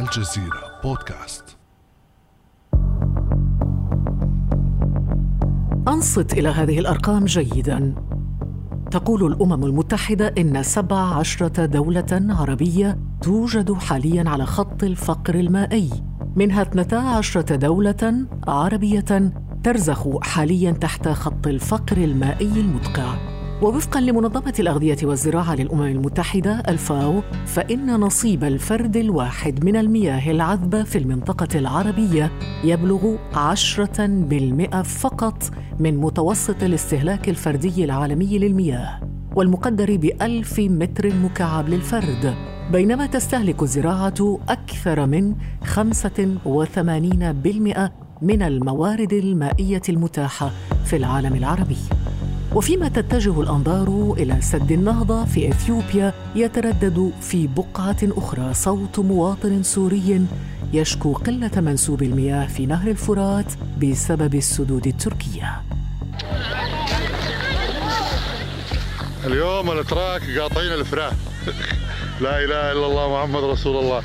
الجزيرة بودكاست. أنصت إلى هذه الأرقام جيداً. تقول الأمم المتحدة إن 17 دولة عربية توجد حالياً على خط الفقر المائي منها 12 دولة عربية ترزخ حالياً تحت خط الفقر المائي المدقع. ووفقا لمنظمة الأغذية والزراعة للأمم المتحدة الفاو فإن نصيب الفرد الواحد من المياه العذبة في المنطقة العربية يبلغ عشرة بالمئة فقط من متوسط الاستهلاك الفردي العالمي للمياه والمقدر بألف متر مكعب للفرد. بينما تستهلك الزراعة أكثر من 85% من الموارد المائية المتاحة في العالم العربي. وفيما تتجه الأنظار إلى سد النهضة في إثيوبيا يتردد في بقعة أخرى صوت مواطن سوري يشكو قلة منسوب المياه في نهر الفرات بسبب السدود التركية. اليوم الإتراك قاطعين الفراه لا إله إلا الله محمد رسول الله.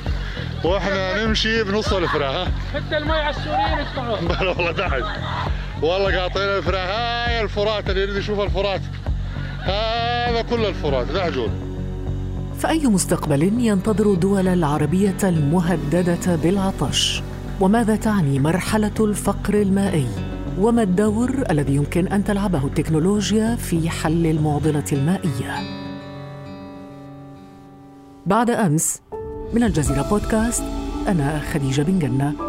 وإحنا نمشي بنص الفراه حتى المي على السوريين يدفعوها. والله تعال والله قاطعين الفراه هاي الفرات اللي يريد يشوف الفرات هذا كل الفرات تعجون فأي مستقبل ينتظر الدول العربية المهددة بالعطش؟ وماذا تعني مرحلة الفقر المائي؟ وما الدور الذي يمكن أن تلعبه التكنولوجيا في حل المعضلة المائية؟ بعد أمس من الجزيرة بودكاست أنا خديجة بن جنة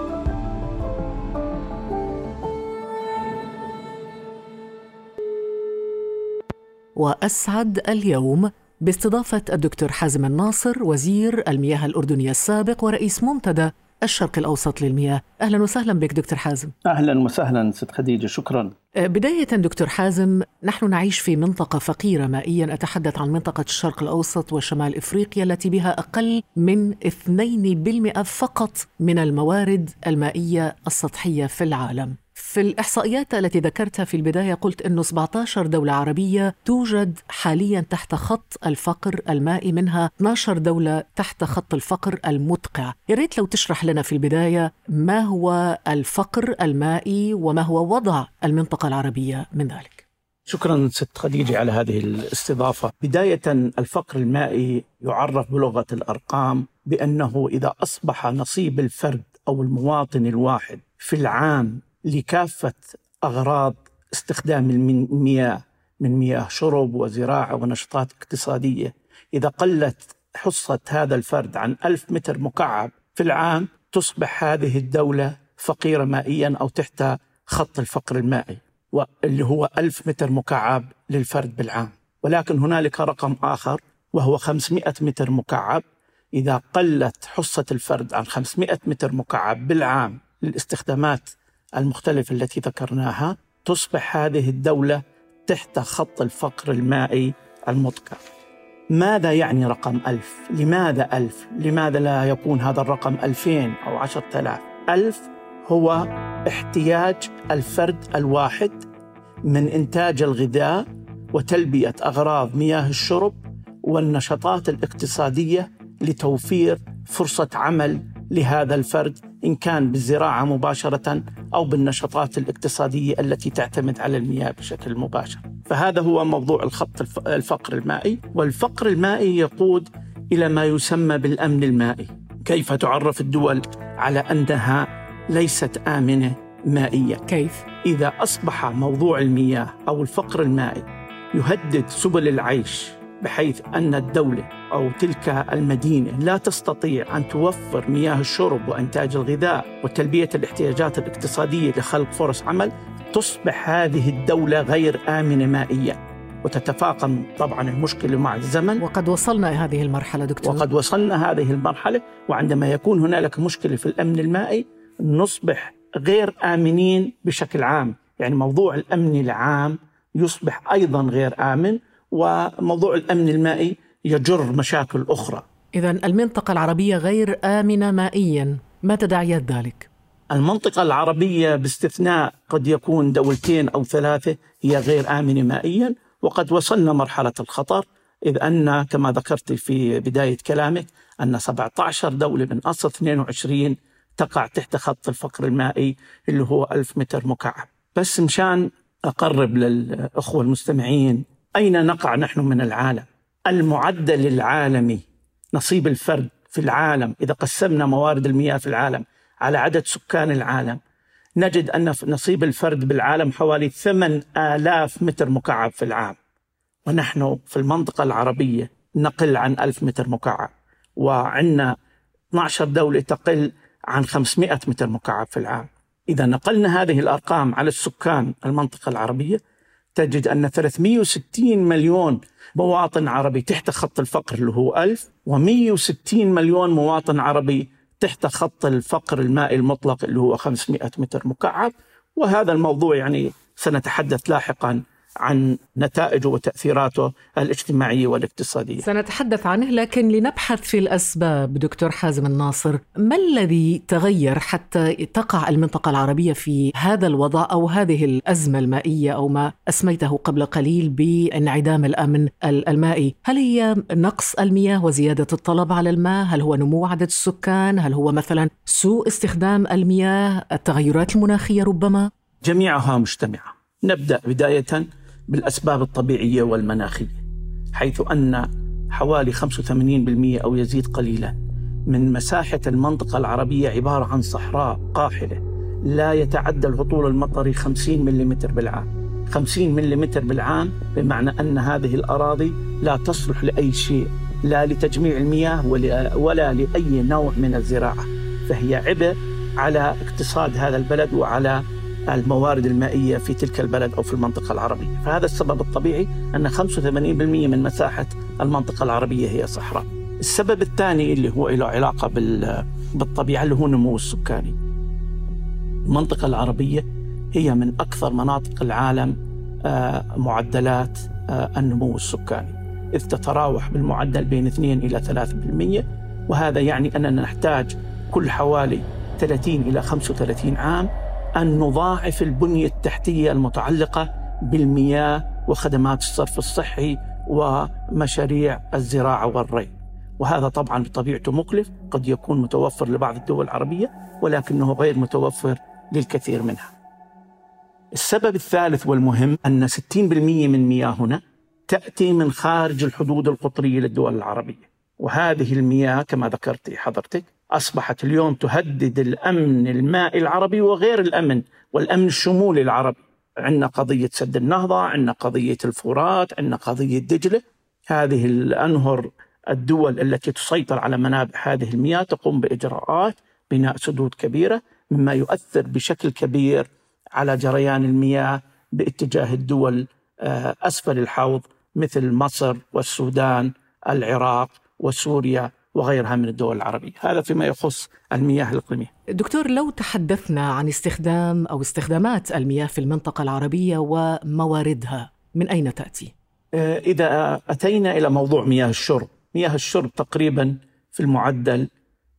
وأسعد اليوم باستضافة الدكتور حازم الناصر وزير المياه الأردني السابق ورئيس منتدى الشرق الأوسط للمياه. أهلا وسهلا بك دكتور حازم. أهلا وسهلا ست خديجة شكرا. أه، بداية دكتور حازم نحن نعيش في منطقة فقيرة مائيا. أتحدث عن منطقة الشرق الأوسط وشمال إفريقيا التي بها أقل من 2% فقط من الموارد المائية السطحية في العالم. في الإحصائيات التي ذكرتها في البداية قلت أنه 17 دولة عربية توجد حاليا تحت خط الفقر المائي منها 12 دولة تحت خط الفقر المدقع. يا ريت لو تشرح لنا في البداية ما هو الفقر المائي وما هو وضع المنطقة العربية من ذلك. شكرا ست خديجة على هذه الاستضافة. بداية الفقر المائي يعرف بلغة الأرقام بأنه إذا أصبح نصيب الفرد أو المواطن الواحد في العام لكافة أغراض استخدام المياه من مياه شرب وزراعة ونشاطات اقتصادية. إذا قلت حصة هذا الفرد عن ألف متر مكعب في العام تصبح هذه الدولة فقيرة مائيا أو تحت خط الفقر المائي واللي هو ألف متر مكعب للفرد بالعام. ولكن هنالك رقم آخر وهو 500 متر مكعب. إذا قلت حصة الفرد عن 500 متر مكعب بالعام للاستخدامات المختلفة التي ذكرناها تصبح هذه الدولة تحت خط الفقر المائي المدقع ماذا يعني رقم ألف؟ لماذا ألف؟ لماذا لا يكون هذا الرقم ألفين أو عشرة آلاف؟ ألف هو احتياج الفرد الواحد من إنتاج الغذاء وتلبية أغراض مياه الشرب والنشاطات الاقتصادية لتوفير فرصة عمل لهذا الفرد إن كان بالزراعة مباشرة أو بالنشاطات الاقتصادية التي تعتمد على المياه بشكل مباشر. فهذا هو موضوع الخط الفقر المائي. والفقر المائي يقود إلى ما يسمى بالأمن المائي. كيف تعرف الدول على أنها ليست آمنة مائيا؟ كيف؟ إذا أصبح موضوع المياه أو الفقر المائي يهدد سبل العيش بحيث أن الدولة أو تلك المدينة لا تستطيع أن توفر مياه الشرب وإنتاج الغذاء وتلبية الاحتياجات الاقتصادية لخلق فرص عمل تصبح هذه الدولة غير آمنة مائيا. وتتفاقم طبعا المشكلة مع الزمن. وقد وصلنا هذه المرحلة دكتور. وقد وصلنا هذه المرحلة وعندما يكون هنالك مشكلة في الأمن المائي نصبح غير آمنين بشكل عام. يعني موضوع الأمن العام يصبح أيضا غير آمن وموضوع الأمن المائي يجر مشاكل أخرى. اذا المنطقة العربية غير آمنة مائيا، ما تداعيات ذلك؟ المنطقة العربية باستثناء قد يكون دولتين أو ثلاثة هي غير آمنة مائيا وقد وصلنا مرحلة الخطر إذ أن كما ذكرت في بداية كلامك أن 17 دولة من أصل 22 تقع تحت خط الفقر المائي اللي هو 1000 متر مكعب بس مشان أقرب للأخوة المستمعين أين نقع نحن من العالم المعدل العالمي نصيب الفرد في العالم إذا قسمنا موارد المياه في العالم على عدد سكان العالم نجد أن نصيب الفرد بالعالم حوالي 8000 متر مكعب في العام. ونحن في المنطقة العربية نقل عن 1000 متر مكعب وعندنا 12 دولة تقل عن 500 متر مكعب في العام. إذا نقلنا هذه الأرقام على السكان المنطقة العربية تجد أن 360 مليون مواطن عربي تحت خط الفقر اللي هو 1000 و160 مليون مواطن عربي تحت خط الفقر المائي المطلق اللي هو 500 متر مكعب. وهذا الموضوع يعني سنتحدث لاحقا عن نتائجه وتأثيراته الاجتماعية والاقتصادية. سنتحدث عنه لكن لنبحث في الأسباب دكتور حازم الناصر ما الذي تغير حتى تقع المنطقة العربية في هذا الوضع أو هذه الأزمة المائية أو ما أسميته قبل قليل بانعدام الأمن المائي؟ هل هي نقص المياه وزيادة الطلب على الماء؟ هل هو نمو عدد السكان؟ هل هو مثلا سوء استخدام المياه؟ التغيرات المناخية ربما؟ جميعها مجتمعة. نبدأ بداية بالأسباب الطبيعية والمناخية حيث أن حوالي 85% أو يزيد قليلا من مساحة المنطقة العربية عبارة عن صحراء قاحلة لا يتعدى الهطول المطري 50 ملم بالعام. 50 ملم بالعام بمعنى أن هذه الأراضي لا تصلح لأي شيء لا لتجميع المياه ولا لأي نوع من الزراعة فهي عبء على اقتصاد هذا البلد وعلى الموارد المائية في تلك البلد أو في المنطقة العربية. فهذا السبب الطبيعي أن 85% من مساحة المنطقة العربية هي صحراء. السبب الثاني اللي هو له علاقة بالطبيعة اللي هو النمو السكاني. المنطقة العربية هي من أكثر مناطق العالم آه، معدلات آه، النمو السكاني. إذ تتراوح بالمعدل بين 2 إلى 3% وهذا يعني أننا نحتاج كل حوالي 30 إلى 35 عام أن نضاعف البنية التحتية المتعلقة بالمياه وخدمات الصرف الصحي ومشاريع الزراعة والري. وهذا طبعا بطبيعته مكلف قد يكون متوفر لبعض الدول العربية ولكنه غير متوفر للكثير منها. السبب الثالث والمهم أن 60% من مياهنا تأتي من خارج الحدود القطرية للدول العربية. وهذه المياه كما ذكرت حضرتك أصبحت اليوم تهدد الأمن المائي العربي وغير الأمن والأمن الشمولي العربي. عندنا قضية سد النهضة عندنا قضية الفرات عندنا قضية دجلة. هذه الأنهر الدول التي تسيطر على منابع هذه المياه تقوم بإجراءات بناء سدود كبيرة مما يؤثر بشكل كبير على جريان المياه باتجاه الدول آه، أسفل الحوض مثل مصر والسودان العراق وسوريا. وغيرها من الدول العربية. هذا فيما يخص المياه الإقليمية دكتور لو تحدثنا عن استخدام أو استخدامات المياه في المنطقة العربية ومواردها من أين تأتي؟ آه، إذا أتينا إلى موضوع مياه الشرب. مياه الشرب تقريبا في المعدل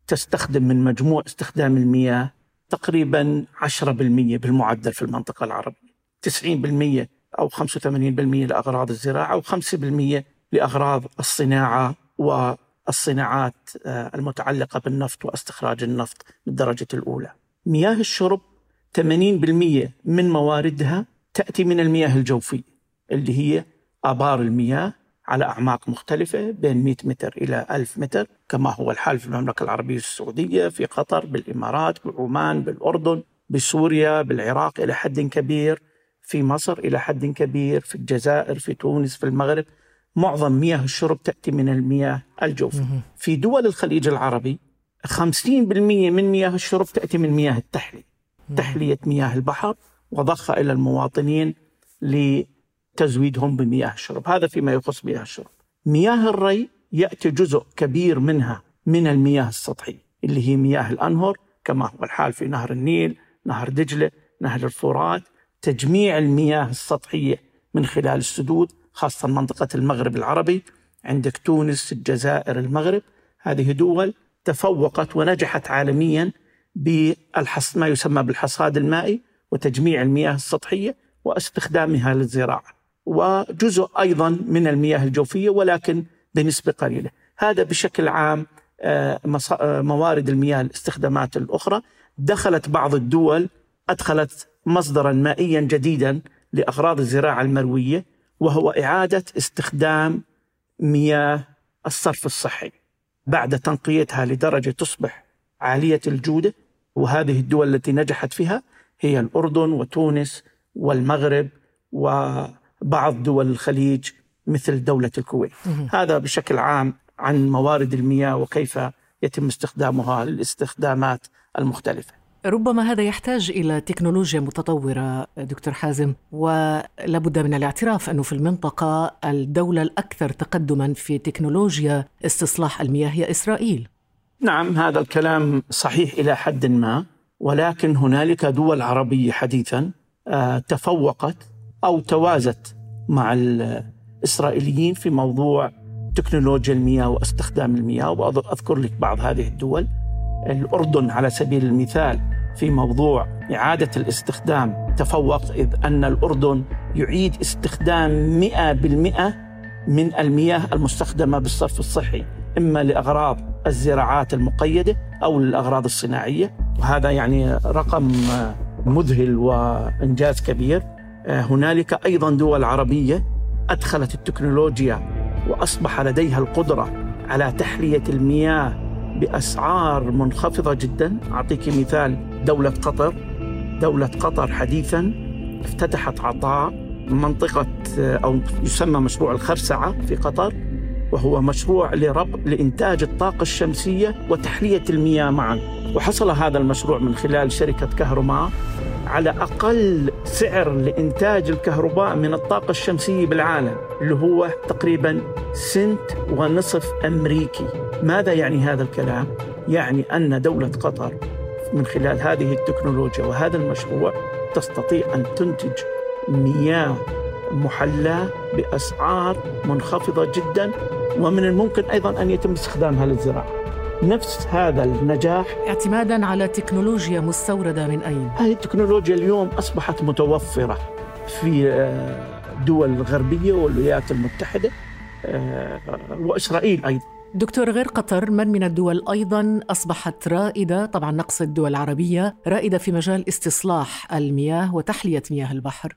تستخدم من مجموع استخدام المياه تقريبا 10% بالمعدل في المنطقة العربية. 90% أو 85% لأغراض الزراعة و5% لأغراض الصناعة و الصناعات آه، المتعلقة بالنفط واستخراج النفط بالدرجة الأولى. مياه الشرب 80% من مواردها تأتي من المياه الجوفية اللي هي آبار المياه على أعماق مختلفة بين 100 متر إلى 1000 متر كما هو الحال في المملكة العربية السعودية في قطر بالإمارات بعمان بالأردن بسوريا بالعراق إلى حد كبير في مصر إلى حد كبير في الجزائر في تونس في المغرب. معظم مياه الشرب تأتي من المياه الجوفية في دول الخليج العربي 50% من مياه الشرب تأتي من مياه التحلية. تحلية مياه البحر وضخها إلى المواطنين لتزويدهم بمياه الشرب. هذا فيما يخص مياه الشرب. مياه الري يأتي جزء كبير منها من المياه السطحية اللي هي مياه الأنهر كما هو الحال في نهر النيل نهر دجلة نهر الفرات. تجميع المياه السطحية من خلال السدود خاصة منطقة المغرب العربي عندك تونس الجزائر المغرب. هذه دول تفوقت ونجحت عالميا بالحص ما يسمى بالحصاد المائي وتجميع المياه السطحية واستخدامها للزراعة وجزء أيضا من المياه الجوفية ولكن بنسبة قليلة. هذا بشكل عام آه، آه، موارد المياه الاستخدامات الأخرى. دخلت بعض الدول أدخلت مصدرا مائيا جديدا لأغراض الزراعة المروية. وهو إعادة استخدام مياه الصرف الصحي بعد تنقيتها لدرجة تصبح عالية الجودة. وهذه الدول التي نجحت فيها هي الأردن وتونس والمغرب وبعض دول الخليج مثل دولة الكويت. هذا بشكل عام عن موارد المياه وكيف يتم استخدامها للاستخدامات المختلفة. ربما هذا يحتاج إلى تكنولوجيا متطورة دكتور حازم ولابد من الاعتراف أنه في المنطقة الدولة الأكثر تقدما في تكنولوجيا استصلاح المياه هي إسرائيل. نعم هذا الكلام صحيح إلى حد ما ولكن هنالك دول عربية حديثا آه، تفوقت أو توازت مع الإسرائيليين في موضوع تكنولوجيا المياه واستخدام المياه وأذكر لك بعض هذه الدول. الأردن على سبيل المثال في موضوع إعادة الاستخدام. تفوق إذ أن الأردن يعيد استخدام 100% من المياه المستخدمة بالصرف الصحي إما لأغراض الزراعات المقيدة أو للأغراض الصناعية. وهذا يعني رقم مذهل وإنجاز كبير. هنالك أيضا دول عربية أدخلت التكنولوجيا وأصبح لديها القدرة على تحلية المياه بأسعار منخفضة جدا. أعطيك مثال دولة قطر. دولة قطر حديثا افتتحت عطاء منطقة آه، أو يسمى مشروع الخرسعة في قطر وهو مشروع لربط لإنتاج الطاقة الشمسية وتحلية المياه معا. وحصل هذا المشروع من خلال شركة كهرماء على أقل سعر لإنتاج الكهرباء من الطاقة الشمسية بالعالم اللي هو تقريبا سنت ونصف أمريكي. ماذا يعني هذا الكلام؟ يعني أن دولة قطر من خلال هذه التكنولوجيا وهذا المشروع تستطيع أن تنتج مياه محلاة بأسعار منخفضة جدا ومن الممكن أيضا أن يتم استخدامها للزراعة. نفس هذا النجاح. اعتمادا على تكنولوجيا مستوردة من أين؟ هذه التكنولوجيا اليوم أصبحت متوفرة في آه، دول الغربية والولايات المتحدة آه، وإسرائيل أيضا. دكتور غير قطر من من الدول أيضا أصبحت رائدة طبعا نقصد الدول العربية رائدة في مجال استصلاح المياه وتحلية مياه البحر.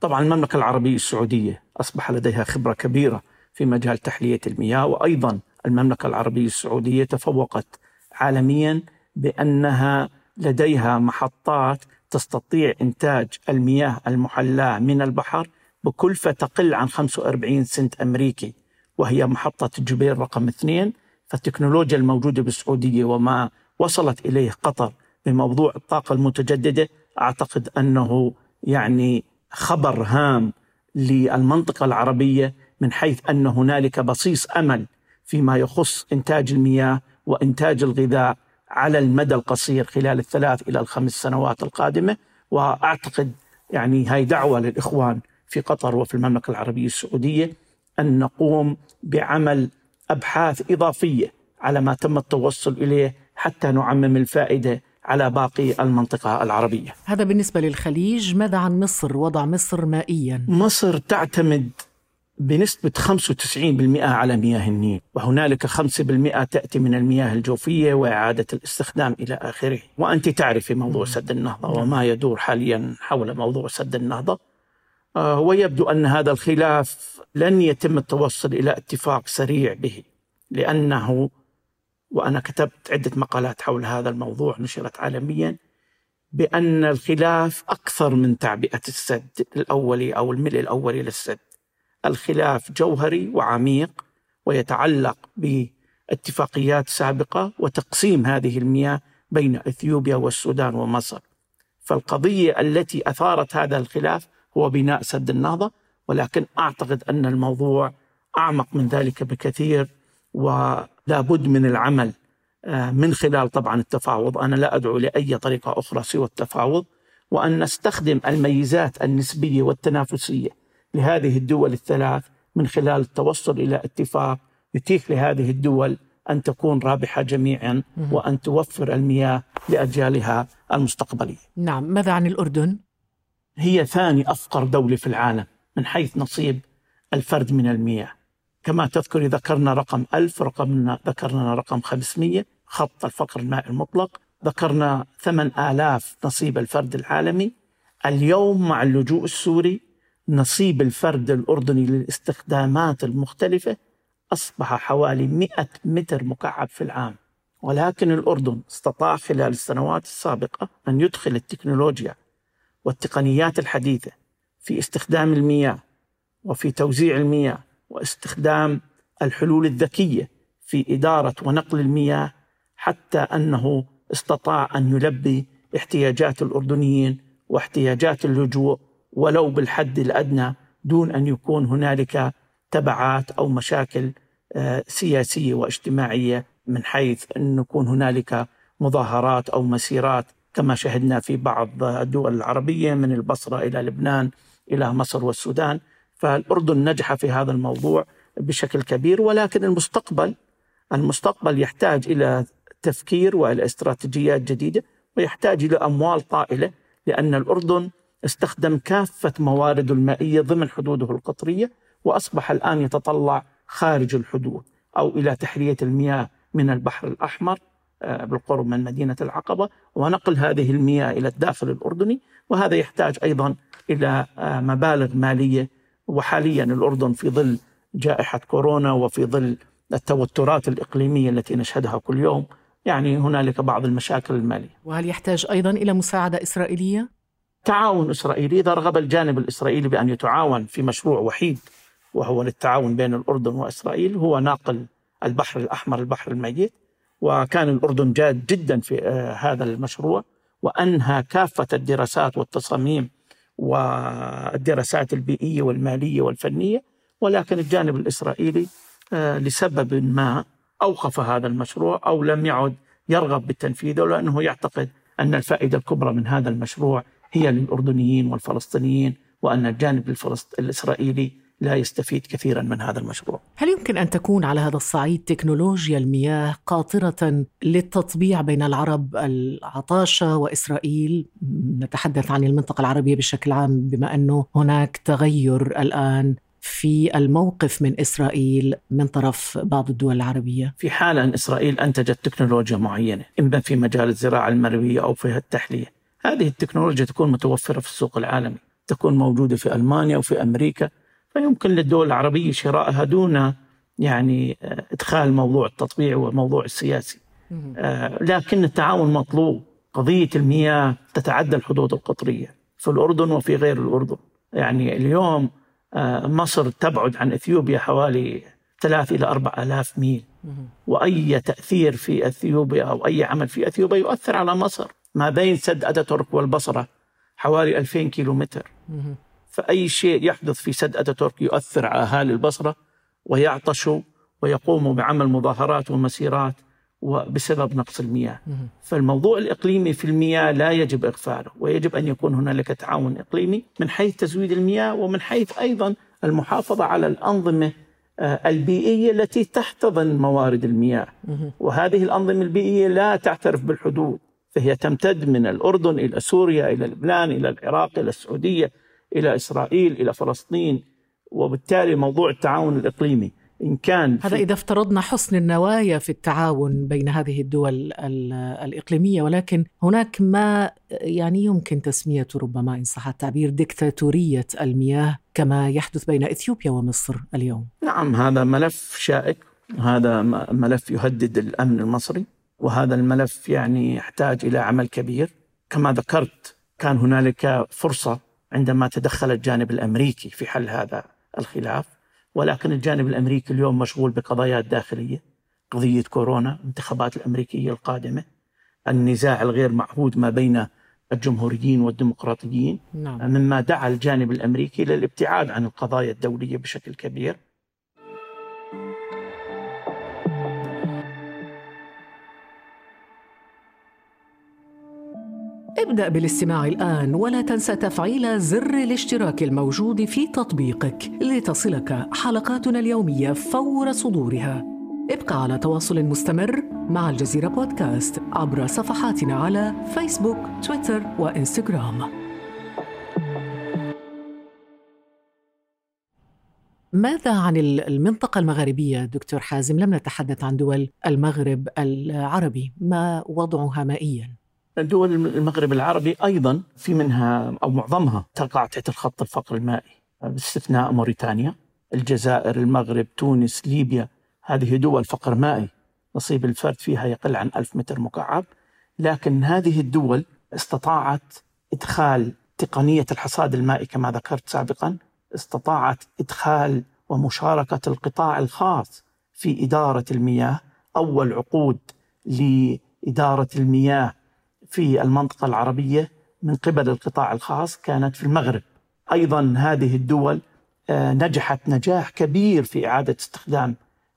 طبعا المملكة العربية السعودية أصبح لديها خبرة كبيرة في مجال تحلية المياه وأيضا المملكة العربية السعودية تفوقت عالميا بأنها لديها محطات تستطيع إنتاج المياه المحلاة من البحر بكلفة تقل عن 45 سنت أمريكي. وهي محطة جبير رقم اثنين فالتكنولوجيا الموجودة بالسعودية وما وصلت إليه قطر بموضوع الطاقة المتجددة أعتقد أنه يعني خبر هام للمنطقة العربية من حيث أن هنالك بصيص أمل فيما يخص إنتاج المياه وإنتاج الغذاء على المدى القصير خلال الثلاث إلى الخمس سنوات القادمة. وأعتقد يعني هاي دعوة للإخوان في قطر وفي المملكة العربية السعودية أن نقوم بعمل أبحاث إضافية على ما تم التوصل إليه حتى نعمم الفائدة على باقي المنطقة العربية. هذا بالنسبة للخليج. ماذا عن مصر؟ وضع مصر مائيا. مصر تعتمد بنسبة 95% على مياه النيل وهنالك 5% تأتي من المياه الجوفية وإعادة الاستخدام إلى آخره. وأنت تعرفي موضوع سد النهضة وما يدور حاليا حول موضوع سد النهضة. ويبدو أن هذا الخلاف لن يتم التوصل إلى اتفاق سريع به لأنه وأنا كتبت عدة مقالات حول هذا الموضوع نشرت عالميا بأن الخلاف أكثر من تعبئة السد الأولي أو الملء الأولي للسد. الخلاف جوهري وعميق ويتعلق باتفاقيات سابقة وتقسيم هذه المياه بين إثيوبيا والسودان ومصر. فالقضية التي أثارت هذا الخلاف هو بناء سد النهضة ولكن أعتقد أن الموضوع أعمق من ذلك بكثير ولا بد من العمل آه، من خلال طبعا التفاوض. أنا لا أدعو لأي طريقة أخرى سوى التفاوض وأن نستخدم الميزات النسبية والتنافسية لهذه الدول الثلاث من خلال التوصل إلى اتفاق يتيح لهذه الدول أن تكون رابحة جميعا وأن توفر المياه لأجيالها المستقبلية. نعم. ماذا عن الأردن؟ هي ثاني أفقر دولة في العالم من حيث نصيب الفرد من المياه. كما تذكري ذكرنا رقم ألف رقمنا ذكرنا رقم 500 خط الفقر المائي المطلق. ذكرنا 8000 نصيب الفرد العالمي. اليوم مع اللجوء السوري نصيب الفرد الأردني للاستخدامات المختلفة أصبح حوالي 100 متر مكعب في العام. ولكن الأردن استطاع خلال السنوات السابقة أن يدخل التكنولوجيا والتقنيات الحديثة في استخدام المياه وفي توزيع المياه واستخدام الحلول الذكية في إدارة ونقل المياه حتى أنه استطاع أن يلبي احتياجات الأردنيين واحتياجات اللجوء ولو بالحد الأدنى دون أن يكون هنالك تبعات أو مشاكل آه، سياسية واجتماعية من حيث أن يكون هنالك مظاهرات أو مسيرات كما شهدنا في بعض الدول العربية من البصرة إلى لبنان إلى مصر والسودان. فالأردن نجح في هذا الموضوع بشكل كبير ولكن المستقبل المستقبل يحتاج إلى تفكير وإلى استراتيجيات جديدة ويحتاج إلى أموال طائلة لأن الأردن استخدم كافة موارده المائية ضمن حدوده القطرية وأصبح الآن يتطلع خارج الحدود أو إلى تحليه المياه من البحر الأحمر. آه، بالقرب من مدينة العقبة ونقل هذه المياه إلى الداخل الأردني وهذا يحتاج أيضا إلى آه، مبالغ مالية وحاليا الأردن في ظل جائحة كورونا وفي ظل التوترات الإقليمية التي نشهدها كل يوم يعني هنالك بعض المشاكل المالية. وهل يحتاج أيضا إلى مساعدة إسرائيلية؟ تعاون إسرائيلي إذا رغب الجانب الإسرائيلي بأن يتعاون في مشروع وحيد وهو للتعاون بين الأردن وإسرائيل هو ناقل البحر الأحمر البحر الميت وكان الأردن جاد جدا في آه، هذا المشروع وأنهى كافة الدراسات والتصاميم والدراسات البيئية والمالية والفنية ولكن الجانب الإسرائيلي آه، لسبب ما أوقف هذا المشروع أو لم يعد يرغب بتنفيذه لأنه يعتقد أن الفائدة الكبرى من هذا المشروع هي للأردنيين والفلسطينيين وأن الجانب الفلسط... لا يستفيد كثيرا من هذا المشروع. هل يمكن أن تكون على هذا الصعيد تكنولوجيا المياه قاطرة للتطبيع بين العرب العطاشة وإسرائيل؟ نتحدث عن المنطقة العربية بشكل عام بما أنه هناك تغير الآن في الموقف من إسرائيل من طرف بعض الدول العربية؟ في حال أن إسرائيل أنتجت تكنولوجيا معينة، اما في مجال الزراعة المرويه أو في التحلية، هذه التكنولوجيا تكون متوفرة في السوق العالمي، تكون موجودة في ألمانيا وفي أمريكا، فيمكن للدول العربية شرائها دون يعني آه، إدخال موضوع التطبيع والموضوع السياسي. آه، لكن التعاون مطلوب، قضية المياه تتعدى الحدود القطرية في الأردن وفي غير الأردن. يعني اليوم آه، مصر تبعد عن إثيوبيا حوالي ثلاث إلى أربع آلاف ميل. وأي تأثير في إثيوبيا أو أي عمل في إثيوبيا يؤثر على مصر. ما بين سد اتاتورك والبصرة حوالي 2000 كيلو فأي شيء يحدث في سد اتاتورك يؤثر على أهالي البصرة ويعطشوا ويقوموا بعمل مظاهرات ومسيرات وبسبب نقص المياه. فالموضوع الإقليمي في المياه لا يجب إغفاله ويجب أن يكون هنالك تعاون إقليمي من حيث تزويد المياه ومن حيث أيضا المحافظة على الأنظمة آه، البيئية التي تحتضن موارد المياه. وهذه الأنظمة البيئية لا تعترف بالحدود فهي تمتد من الأردن إلى سوريا إلى لبنان إلى العراق إلى السعودية. إلى إسرائيل إلى فلسطين وبالتالي موضوع التعاون الإقليمي. إن كان هذا إذا افترضنا حسن النوايا في التعاون بين هذه الدول الإقليمية ولكن هناك ما يعني يمكن تسميته ربما إن صح التعبير ديكتاتورية المياه كما يحدث بين إثيوبيا ومصر اليوم. نعم هذا ملف شائك. هذا ملف يهدد الأمن المصري وهذا الملف يعني يحتاج إلى عمل كبير. كما ذكرت كان هنالك فرصة عندما تدخل الجانب الأمريكي في حل هذا الخلاف ولكن الجانب الأمريكي اليوم مشغول بقضايات داخلية قضية كورونا الانتخابات الأمريكية القادمة النزاع الغير معهود ما بين الجمهوريين والديمقراطيين نعم. مما دعا الجانب الأمريكي للابتعاد عن القضايا الدولية بشكل كبير ابدأ بالاستماع الآن ولا تنسى تفعيل زر الاشتراك الموجود في تطبيقك لتصلك حلقاتنا اليومية فور صدورها. ابقى على تواصل مستمر مع الجزيرة بودكاست عبر صفحاتنا على فيسبوك، تويتر وإنستغرام. ماذا عن المنطقة المغاربية دكتور حازم؟ لم نتحدث عن دول المغرب العربي، ما وضعها مائيا؟ دول المغرب العربي أيضا في منها أو معظمها تقع تحت الخط الفقر المائي. باستثناء موريتانيا، الجزائر، المغرب، تونس، ليبيا، هذه دول فقر مائي. نصيب الفرد فيها يقل عن ألف متر مكعب. لكن هذه الدول استطاعت إدخال تقنية الحصاد المائي كما ذكرت سابقا استطاعت إدخال ومشاركة القطاع الخاص في إدارة المياه. أول عقود لإدارة المياه في المنطقة العربية من قبل القطاع الخاص كانت في المغرب. أيضا هذه الدول آه، نجحت نجاح كبير في إعادة استخدام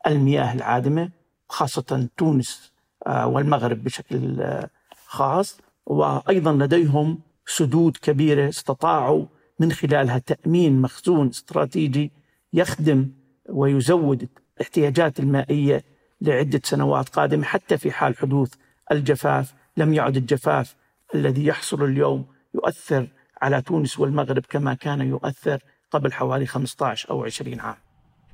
المياه العادمة خاصة تونس آه، والمغرب بشكل آه، خاص. وأيضا لديهم سدود كبيرة استطاعوا من خلالها تأمين مخزون استراتيجي يخدم ويزود الاحتياجات المائية لعدة سنوات قادمة حتى في حال حدوث الجفاف لم يعد الجفاف الذي يحصل اليوم يؤثر على تونس والمغرب كما كان يؤثر قبل حوالي 15 أو 20 عام.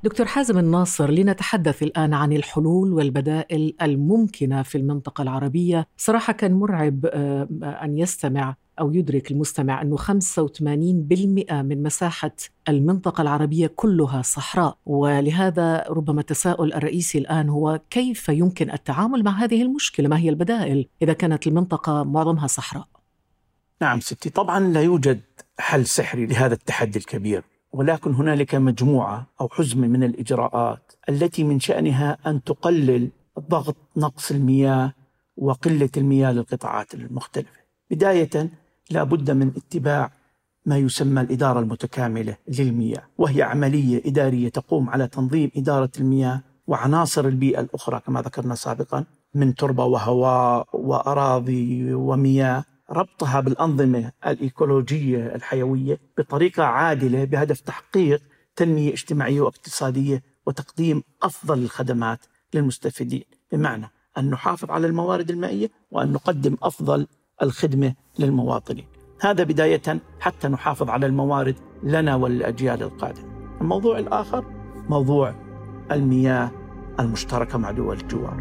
دكتور حازم الناصر لنتحدث الآن عن الحلول والبدائل الممكنة في المنطقة العربية. صراحة كان مرعب آه، أن يستمع أو يدرك المستمع أنه 85% من مساحة المنطقة العربية كلها صحراء. ولهذا ربما التساؤل الرئيسي الآن هو كيف يمكن التعامل مع هذه المشكلة؟ ما هي البدائل إذا كانت المنطقة معظمها صحراء؟ نعم ستي طبعا لا يوجد حل سحري لهذا التحدي الكبير. ولكن هنالك مجموعة أو حزمه من الإجراءات التي من شأنها أن تقلل ضغط نقص المياه وقلة المياه للقطاعات المختلفة. بداية لا بد من اتباع ما يسمى الإدارة المتكاملة للمياه، وهي عملية إدارية تقوم على تنظيم إدارة المياه وعناصر البيئة الأخرى كما ذكرنا سابقا من تربة وهواء وأراضي ومياه. ربطها بالأنظمة الإيكولوجية الحيوية بطريقة عادلة بهدف تحقيق تنمية اجتماعية واقتصادية وتقديم أفضل الخدمات للمستفيدين. بمعنى أن نحافظ على الموارد المائية وأن نقدم أفضل الخدمة للمواطنين. هذا بداية حتى نحافظ على الموارد لنا وللأجيال القادمة. الموضوع الآخر موضوع المياه المشتركة مع دول الجوار.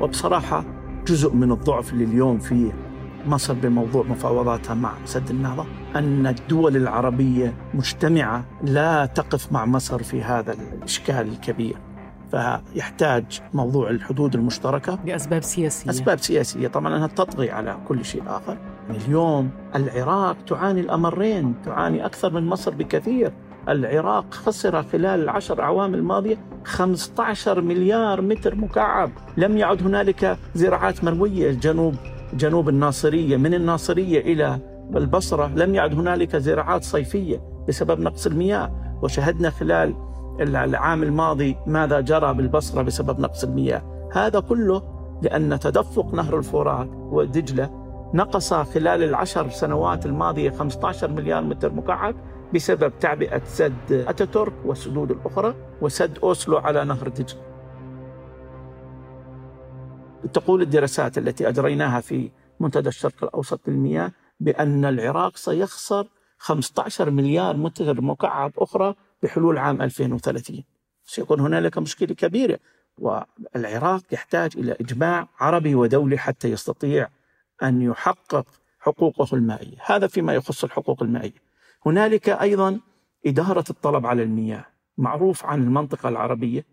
وبصراحة جزء من الضعف اللي اليوم في مصر بموضوع مفاوضاتها مع سد النهضة أن الدول العربية مجتمعة لا تقف مع مصر في هذا الإشكال الكبير. فيحتاج موضوع الحدود المشتركة لأسباب سياسية. أسباب سياسية. طبعا أنها تطغي على كل شيء آخر. اليوم العراق تعاني الأمرين تعاني أكثر من مصر بكثير. العراق خسر خلال العشر أعوام الماضية 15 مليار متر مكعب. لم يعد هنالك زراعات مروية. الجنوب جنوب الناصرية من الناصرية إلى البصرة. لم يعد هنالك زراعات صيفية بسبب نقص المياه. وشهدنا خلال العام الماضي ماذا جرى بالبصرة بسبب نقص المياه؟ هذا كله لأن تدفق نهر الفرات ودجلة نقص خلال العشر سنوات الماضية 15 مليار متر مكعب بسبب تعبئة سد أتاتورك والسدود الأخرى وسد أوسلو على نهر دجلة. تقول الدراسات التي أجريناها في منتدى الشرق الأوسط للمياه بأن العراق سيخسر 15 مليار متر مكعب أخرى بحلول عام 2030 سيكون هنالك مشكلة كبيرة والعراق يحتاج إلى إجماع عربي ودولي حتى يستطيع أن يحقق حقوقه المائية. هذا فيما يخص الحقوق المائية. هنالك أيضا إدارة الطلب على المياه. معروف عن المنطقة العربية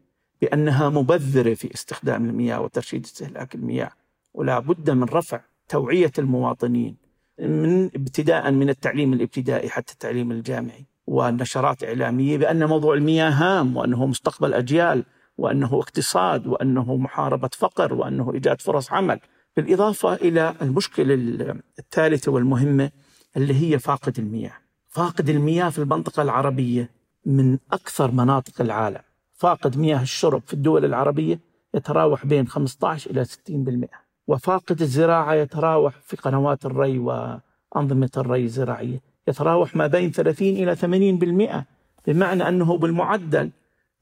بأنها مبذرة في استخدام المياه وترشيد استهلاك المياه ولا بد من رفع توعية المواطنين من ابتداء من التعليم الابتدائي حتى التعليم الجامعي. والنشرات إعلامية بأن موضوع المياه هام وأنه مستقبل أجيال وأنه اقتصاد وأنه محاربة فقر وأنه إيجاد فرص عمل. بالإضافة إلى المشكلة الثالثة والمهمة اللي هي فاقد المياه. فاقد المياه في المنطقة العربية من أكثر مناطق العالم. فاقد مياه الشرب في الدول العربية يتراوح بين 15 إلى 60% وفاقد الزراعة يتراوح في قنوات الري وأنظمة الري الزراعية يتراوح ما بين 30 إلى 80% بمعنى أنه بالمعدل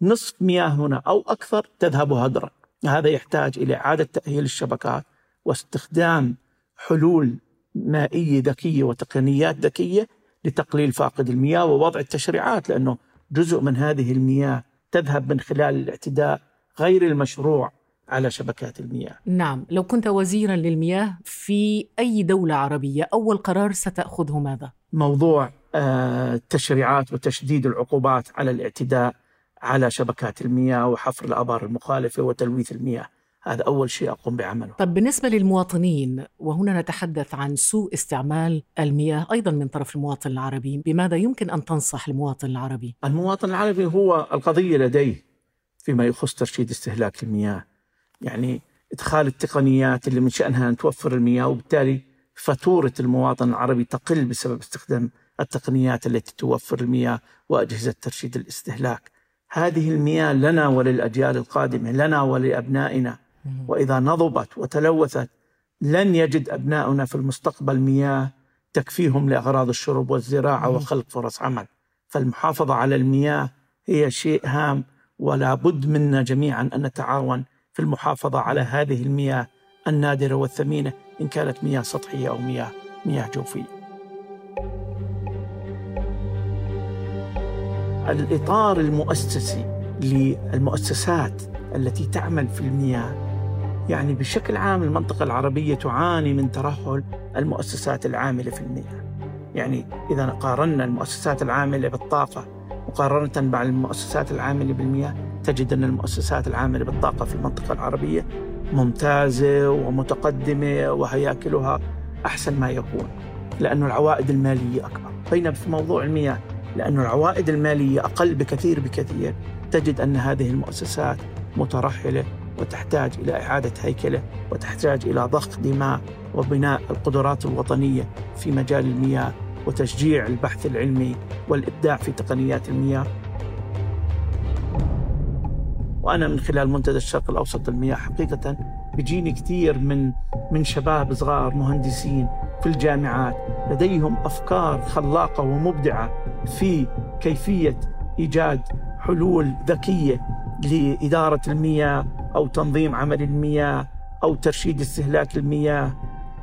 نصف مياهنا أو أكثر تذهب هدرا هذا يحتاج إلى إعادة تأهيل الشبكات واستخدام حلول مائية ذكية وتقنيات ذكية لتقليل فاقد المياه ووضع التشريعات لأنه جزء من هذه المياه تذهب من خلال الاعتداء غير المشروع على شبكات المياه نعم لو كنت وزيرا للمياه في أي دولة عربية أول قرار ستأخذه ماذا؟ موضوع آه، التشريعات وتشديد العقوبات على الاعتداء على شبكات المياه وحفر الآبار المخالفة وتلويث المياه هذا أول شيء أقوم بعمله طب بالنسبة للمواطنين وهنا نتحدث عن سوء استعمال المياه أيضا من طرف المواطن العربي بماذا يمكن أن تنصح المواطن العربي؟ المواطن العربي هو القضية لديه فيما يخص ترشيد استهلاك المياه يعني إدخال التقنيات اللي من شأنها أن توفر المياه وبالتالي فاتورة المواطن العربي تقل بسبب استخدام التقنيات التي توفر المياه وأجهزة ترشيد الاستهلاك. هذه المياه لنا وللأجيال القادمة لنا ولأبنائنا. وإذا نضبت وتلوثت لن يجد أبناؤنا في المستقبل مياه تكفيهم لأغراض الشرب والزراعة وخلق فرص عمل. فالمحافظة على المياه هي شيء هام ولا بد منا جميعا أن نتعاون في المحافظة على هذه المياه النادرة والثمينة إن كانت مياه سطحية أو مياه مياه جوفية. الإطار المؤسسي للمؤسسات التي تعمل في المياه يعني بشكل عام المنطقة العربية تعاني من ترهل المؤسسات العاملة في المياه. يعني إذا قارنا المؤسسات العاملة بالطاقة مقارنة مع المؤسسات العاملة بالمياه تجد أن المؤسسات العاملة بالطاقة في المنطقة العربية ممتازة ومتقدمة وهياكلها أحسن ما يكون لأن العوائد المالية أكبر. بينما في موضوع المياه لأن العوائد المالية أقل بكثير بكثير تجد أن هذه المؤسسات مترحلة وتحتاج إلى إعادة هيكلة وتحتاج إلى ضخ دماء وبناء القدرات الوطنية في مجال المياه وتشجيع البحث العلمي والإبداع في تقنيات المياه. وأنا من خلال منتدى الشرق الأوسط للمياه حقيقة بيجيني كثير من من شباب صغار مهندسين في الجامعات. لديهم أفكار خلاقة ومبدعة في كيفية إيجاد حلول ذكية لإدارة المياه أو تنظيم عمل المياه أو ترشيد استهلاك المياه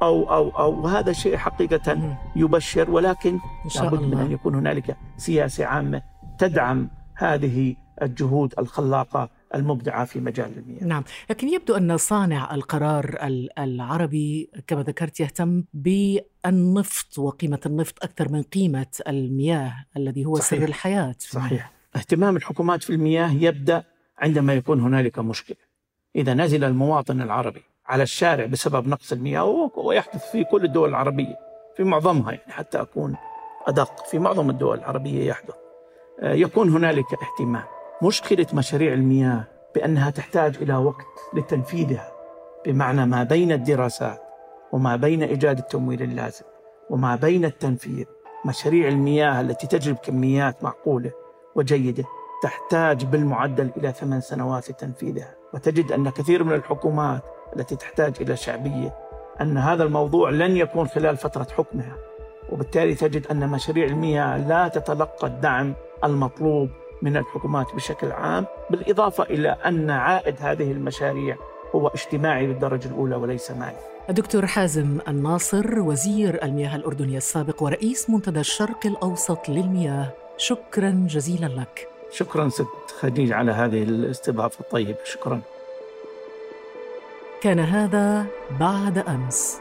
أو أو أو. هذا شيء حقيقة يبشر ولكن لابد من أن يكون هنالك سياسة عامة تدعم هذه الجهود الخلاقة المبدعة في مجال المياه. نعم لكن يبدو أن صانع القرار العربي كما ذكرت يهتم بالنفط وقيمة النفط أكثر من قيمة المياه الذي هو صحيح. سر الحياة. صحيح. اهتمام الحكومات في المياه يبدأ عندما يكون هنالك مشكلة. إذا نزل المواطن العربي على الشارع بسبب نقص المياه ويحدث في كل الدول العربية في معظمها يعني حتى أكون أدق في معظم الدول العربية يحدث. آه، يكون هنالك اهتمام. مشكلة مشاريع المياه بأنها تحتاج إلى وقت لتنفيذها بمعنى ما بين الدراسات وما بين إيجاد التمويل اللازم وما بين التنفيذ مشاريع المياه التي تجلب كميات معقولة وجيدة تحتاج بالمعدل إلى ثمان سنوات لتنفيذها. وتجد أن كثير من الحكومات التي تحتاج إلى شعبية أن هذا الموضوع لن يكون خلال فترة حكمها وبالتالي تجد أن مشاريع المياه لا تتلقى الدعم المطلوب من الحكومات بشكل عام بالإضافة إلى أن عائد هذه المشاريع هو اجتماعي بالدرجة الأولى وليس مالي. الدكتور حازم الناصر وزير المياه الأردني السابق ورئيس منتدى الشرق الأوسط للمياه. شكرا جزيلا لك. شكرا ست خديج على هذه الاستضافة الطيبة. شكرا. كان هذا بعد أمس.